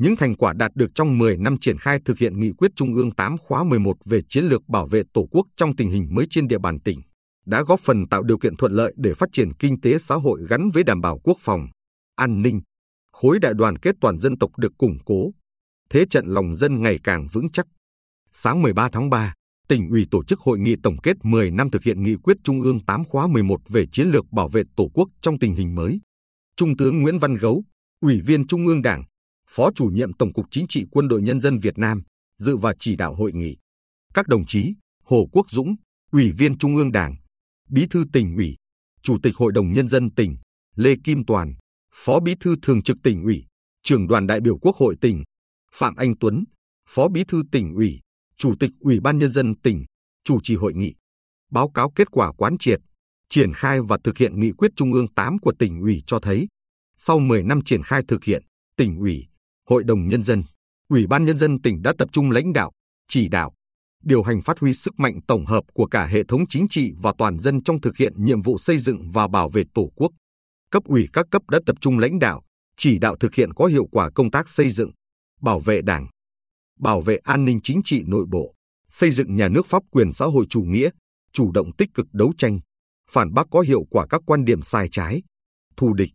những thành quả đạt được trong 10 năm triển khai thực hiện nghị quyết Trung ương 8 khóa 11 về chiến lược bảo vệ Tổ quốc trong tình hình mới trên địa bàn tỉnh đã góp phần tạo điều kiện thuận lợi để phát triển kinh tế xã hội gắn với đảm bảo quốc phòng, an ninh, khối đại đoàn kết toàn dân tộc được củng cố, thế trận lòng dân ngày càng vững chắc. Sáng 13 tháng 3, tỉnh ủy tổ chức hội nghị tổng kết 10 năm thực hiện nghị quyết Trung ương 8 khóa 11 về chiến lược bảo vệ Tổ quốc trong tình hình mới. Trung tướng Nguyễn Văn Gấu, Ủy viên Trung ương Đảng, Phó chủ nhiệm Tổng cục Chính trị Quân đội Nhân dân Việt Nam, dự và chỉ đạo hội nghị. Các đồng chí Hồ Quốc Dũng, Ủy viên Trung ương Đảng, Bí thư tỉnh ủy, Chủ tịch Hội đồng Nhân dân tỉnh, Lê Kim Toàn, Phó Bí thư Thường trực tỉnh ủy, Trưởng đoàn đại biểu Quốc hội tỉnh, Phạm Anh Tuấn, Phó Bí thư tỉnh ủy, Chủ tịch Ủy ban Nhân dân tỉnh, chủ trì hội nghị. Báo cáo kết quả quán triệt, triển khai và thực hiện nghị quyết Trung ương 8 của tỉnh ủy cho thấy, sau 10 năm triển khai thực hiện, tỉnh ủy, Hội đồng Nhân dân, Ủy ban Nhân dân tỉnh đã tập trung lãnh đạo, chỉ đạo, điều hành phát huy sức mạnh tổng hợp của cả hệ thống chính trị và toàn dân trong thực hiện nhiệm vụ xây dựng và bảo vệ Tổ quốc. Cấp ủy các cấp đã tập trung lãnh đạo, chỉ đạo thực hiện có hiệu quả công tác xây dựng, bảo vệ Đảng, bảo vệ an ninh chính trị nội bộ, xây dựng nhà nước pháp quyền xã hội chủ nghĩa, chủ động tích cực đấu tranh, phản bác có hiệu quả các quan điểm sai trái, thù địch,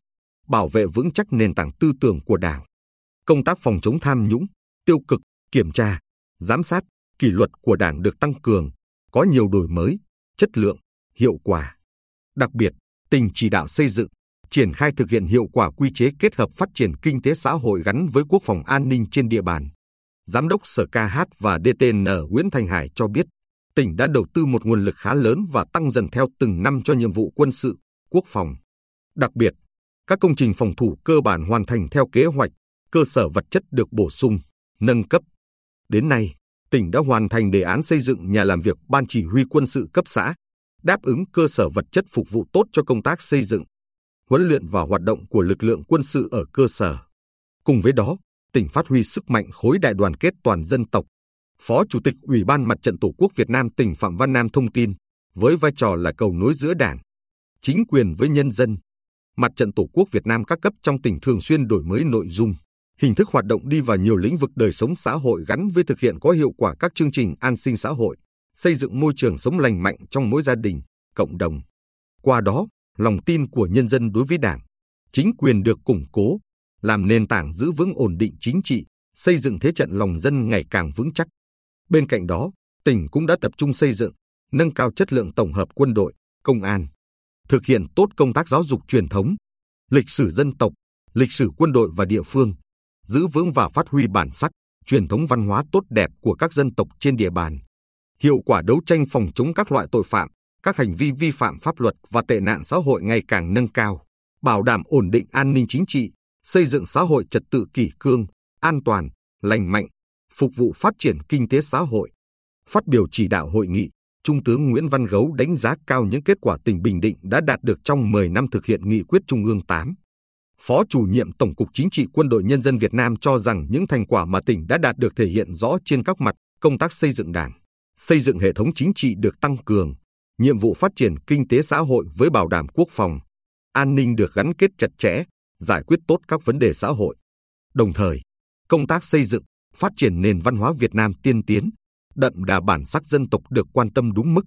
bảo vệ vững chắc nền tảng tư tưởng của Đảng. Công tác phòng chống tham nhũng, tiêu cực, kiểm tra, giám sát, kỷ luật của Đảng được tăng cường, có nhiều đổi mới, chất lượng, hiệu quả. Đặc biệt, tỉnh chỉ đạo xây dựng, triển khai thực hiện hiệu quả quy chế kết hợp phát triển kinh tế xã hội gắn với quốc phòng an ninh trên địa bàn. Giám đốc Sở KH và DTN Nguyễn Thành Hải cho biết, tỉnh đã đầu tư một nguồn lực khá lớn và tăng dần theo từng năm cho nhiệm vụ quân sự, quốc phòng. Đặc biệt, các công trình phòng thủ cơ bản hoàn thành theo kế hoạch, cơ sở vật chất được bổ sung, nâng cấp. Đến nay, tỉnh đã hoàn thành đề án xây dựng nhà làm việc ban chỉ huy quân sự cấp xã, đáp ứng cơ sở vật chất phục vụ tốt cho công tác xây dựng, huấn luyện và hoạt động của lực lượng quân sự ở cơ sở. Cùng với đó, tỉnh phát huy sức mạnh khối đại đoàn kết toàn dân tộc. Phó Chủ tịch Ủy ban Mặt trận Tổ quốc Việt Nam tỉnh Phạm Văn Nam thông tin, với vai trò là cầu nối giữa Đảng, chính quyền với nhân dân, Mặt trận Tổ quốc Việt Nam các cấp trong tỉnh thường xuyên đổi mới nội dung, hình thức hoạt động đi vào nhiều lĩnh vực đời sống xã hội gắn với thực hiện có hiệu quả các chương trình an sinh xã hội, xây dựng môi trường sống lành mạnh trong mỗi gia đình, cộng đồng. Qua đó, lòng tin của nhân dân đối với Đảng, chính quyền được củng cố, làm nền tảng giữ vững ổn định chính trị, xây dựng thế trận lòng dân ngày càng vững chắc. Bên cạnh đó, tỉnh cũng đã tập trung xây dựng, nâng cao chất lượng tổng hợp quân đội, công an, thực hiện tốt công tác giáo dục truyền thống, lịch sử dân tộc, lịch sử quân đội và địa phương, giữ vững và phát huy bản sắc, truyền thống văn hóa tốt đẹp của các dân tộc trên địa bàn. Hiệu quả đấu tranh phòng chống các loại tội phạm, các hành vi vi phạm pháp luật và tệ nạn xã hội ngày càng nâng cao, bảo đảm ổn định an ninh chính trị, xây dựng xã hội trật tự kỷ cương, an toàn, lành mạnh, phục vụ phát triển kinh tế xã hội. Phát biểu chỉ đạo hội nghị, Trung tướng Nguyễn Văn Gấu đánh giá cao những kết quả tỉnh Bình Định đã đạt được trong 10 năm thực hiện nghị quyết Trung ương 8. Phó chủ nhiệm Tổng cục Chính trị Quân đội Nhân dân Việt Nam cho rằng những thành quả mà tỉnh đã đạt được thể hiện rõ trên các mặt công tác xây dựng đảng, xây dựng hệ thống chính trị được tăng cường, nhiệm vụ phát triển kinh tế xã hội với bảo đảm quốc phòng, an ninh được gắn kết chặt chẽ, giải quyết tốt các vấn đề xã hội. Đồng thời, công tác xây dựng, phát triển nền văn hóa Việt Nam tiên tiến, đậm đà bản sắc dân tộc được quan tâm đúng mức.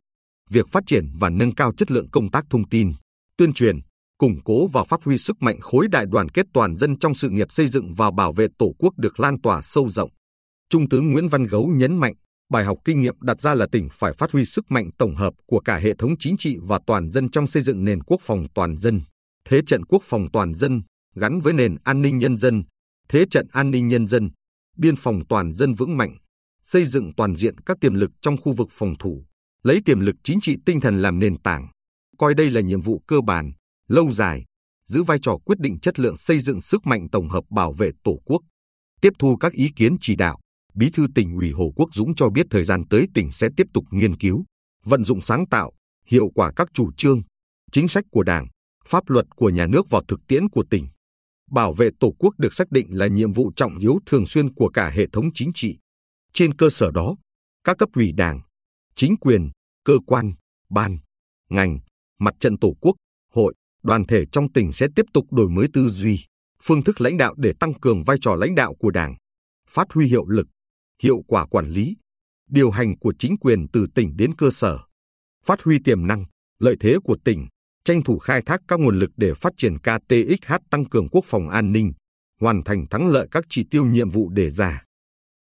Việc phát triển và nâng cao chất lượng công tác thông tin, tuyên truyền, củng cố và phát huy sức mạnh khối đại đoàn kết toàn dân trong sự nghiệp xây dựng và bảo vệ Tổ quốc được lan tỏa sâu rộng. Trung tướng Nguyễn Văn Gấu nhấn mạnh, bài học kinh nghiệm đặt ra là tỉnh phải phát huy sức mạnh tổng hợp của cả hệ thống chính trị và toàn dân trong xây dựng nền quốc phòng toàn dân, thế trận quốc phòng toàn dân gắn với nền an ninh nhân dân, thế trận an ninh nhân dân, biên phòng toàn dân vững mạnh, xây dựng toàn diện các tiềm lực trong khu vực phòng thủ, lấy tiềm lực chính trị tinh thần làm nền tảng, coi đây là nhiệm vụ cơ bản, lâu dài, giữ vai trò quyết định chất lượng xây dựng sức mạnh tổng hợp bảo vệ Tổ quốc. Tiếp thu các ý kiến chỉ đạo, Bí thư tỉnh ủy Hồ Quốc Dũng cho biết thời gian tới tỉnh sẽ tiếp tục nghiên cứu, vận dụng sáng tạo, hiệu quả các chủ trương, chính sách của Đảng, pháp luật của nhà nước vào thực tiễn của tỉnh. Bảo vệ Tổ quốc được xác định là nhiệm vụ trọng yếu thường xuyên của cả hệ thống chính trị. Trên cơ sở đó, các cấp ủy Đảng, chính quyền, cơ quan, ban, ngành, mặt trận Tổ quốc, đoàn thể trong tỉnh sẽ tiếp tục đổi mới tư duy, phương thức lãnh đạo để tăng cường vai trò lãnh đạo của Đảng, phát huy hiệu lực, hiệu quả quản lý, điều hành của chính quyền từ tỉnh đến cơ sở, phát huy tiềm năng, lợi thế của tỉnh, tranh thủ khai thác các nguồn lực để phát triển KTXH tăng cường quốc phòng an ninh, hoàn thành thắng lợi các chỉ tiêu nhiệm vụ đề ra.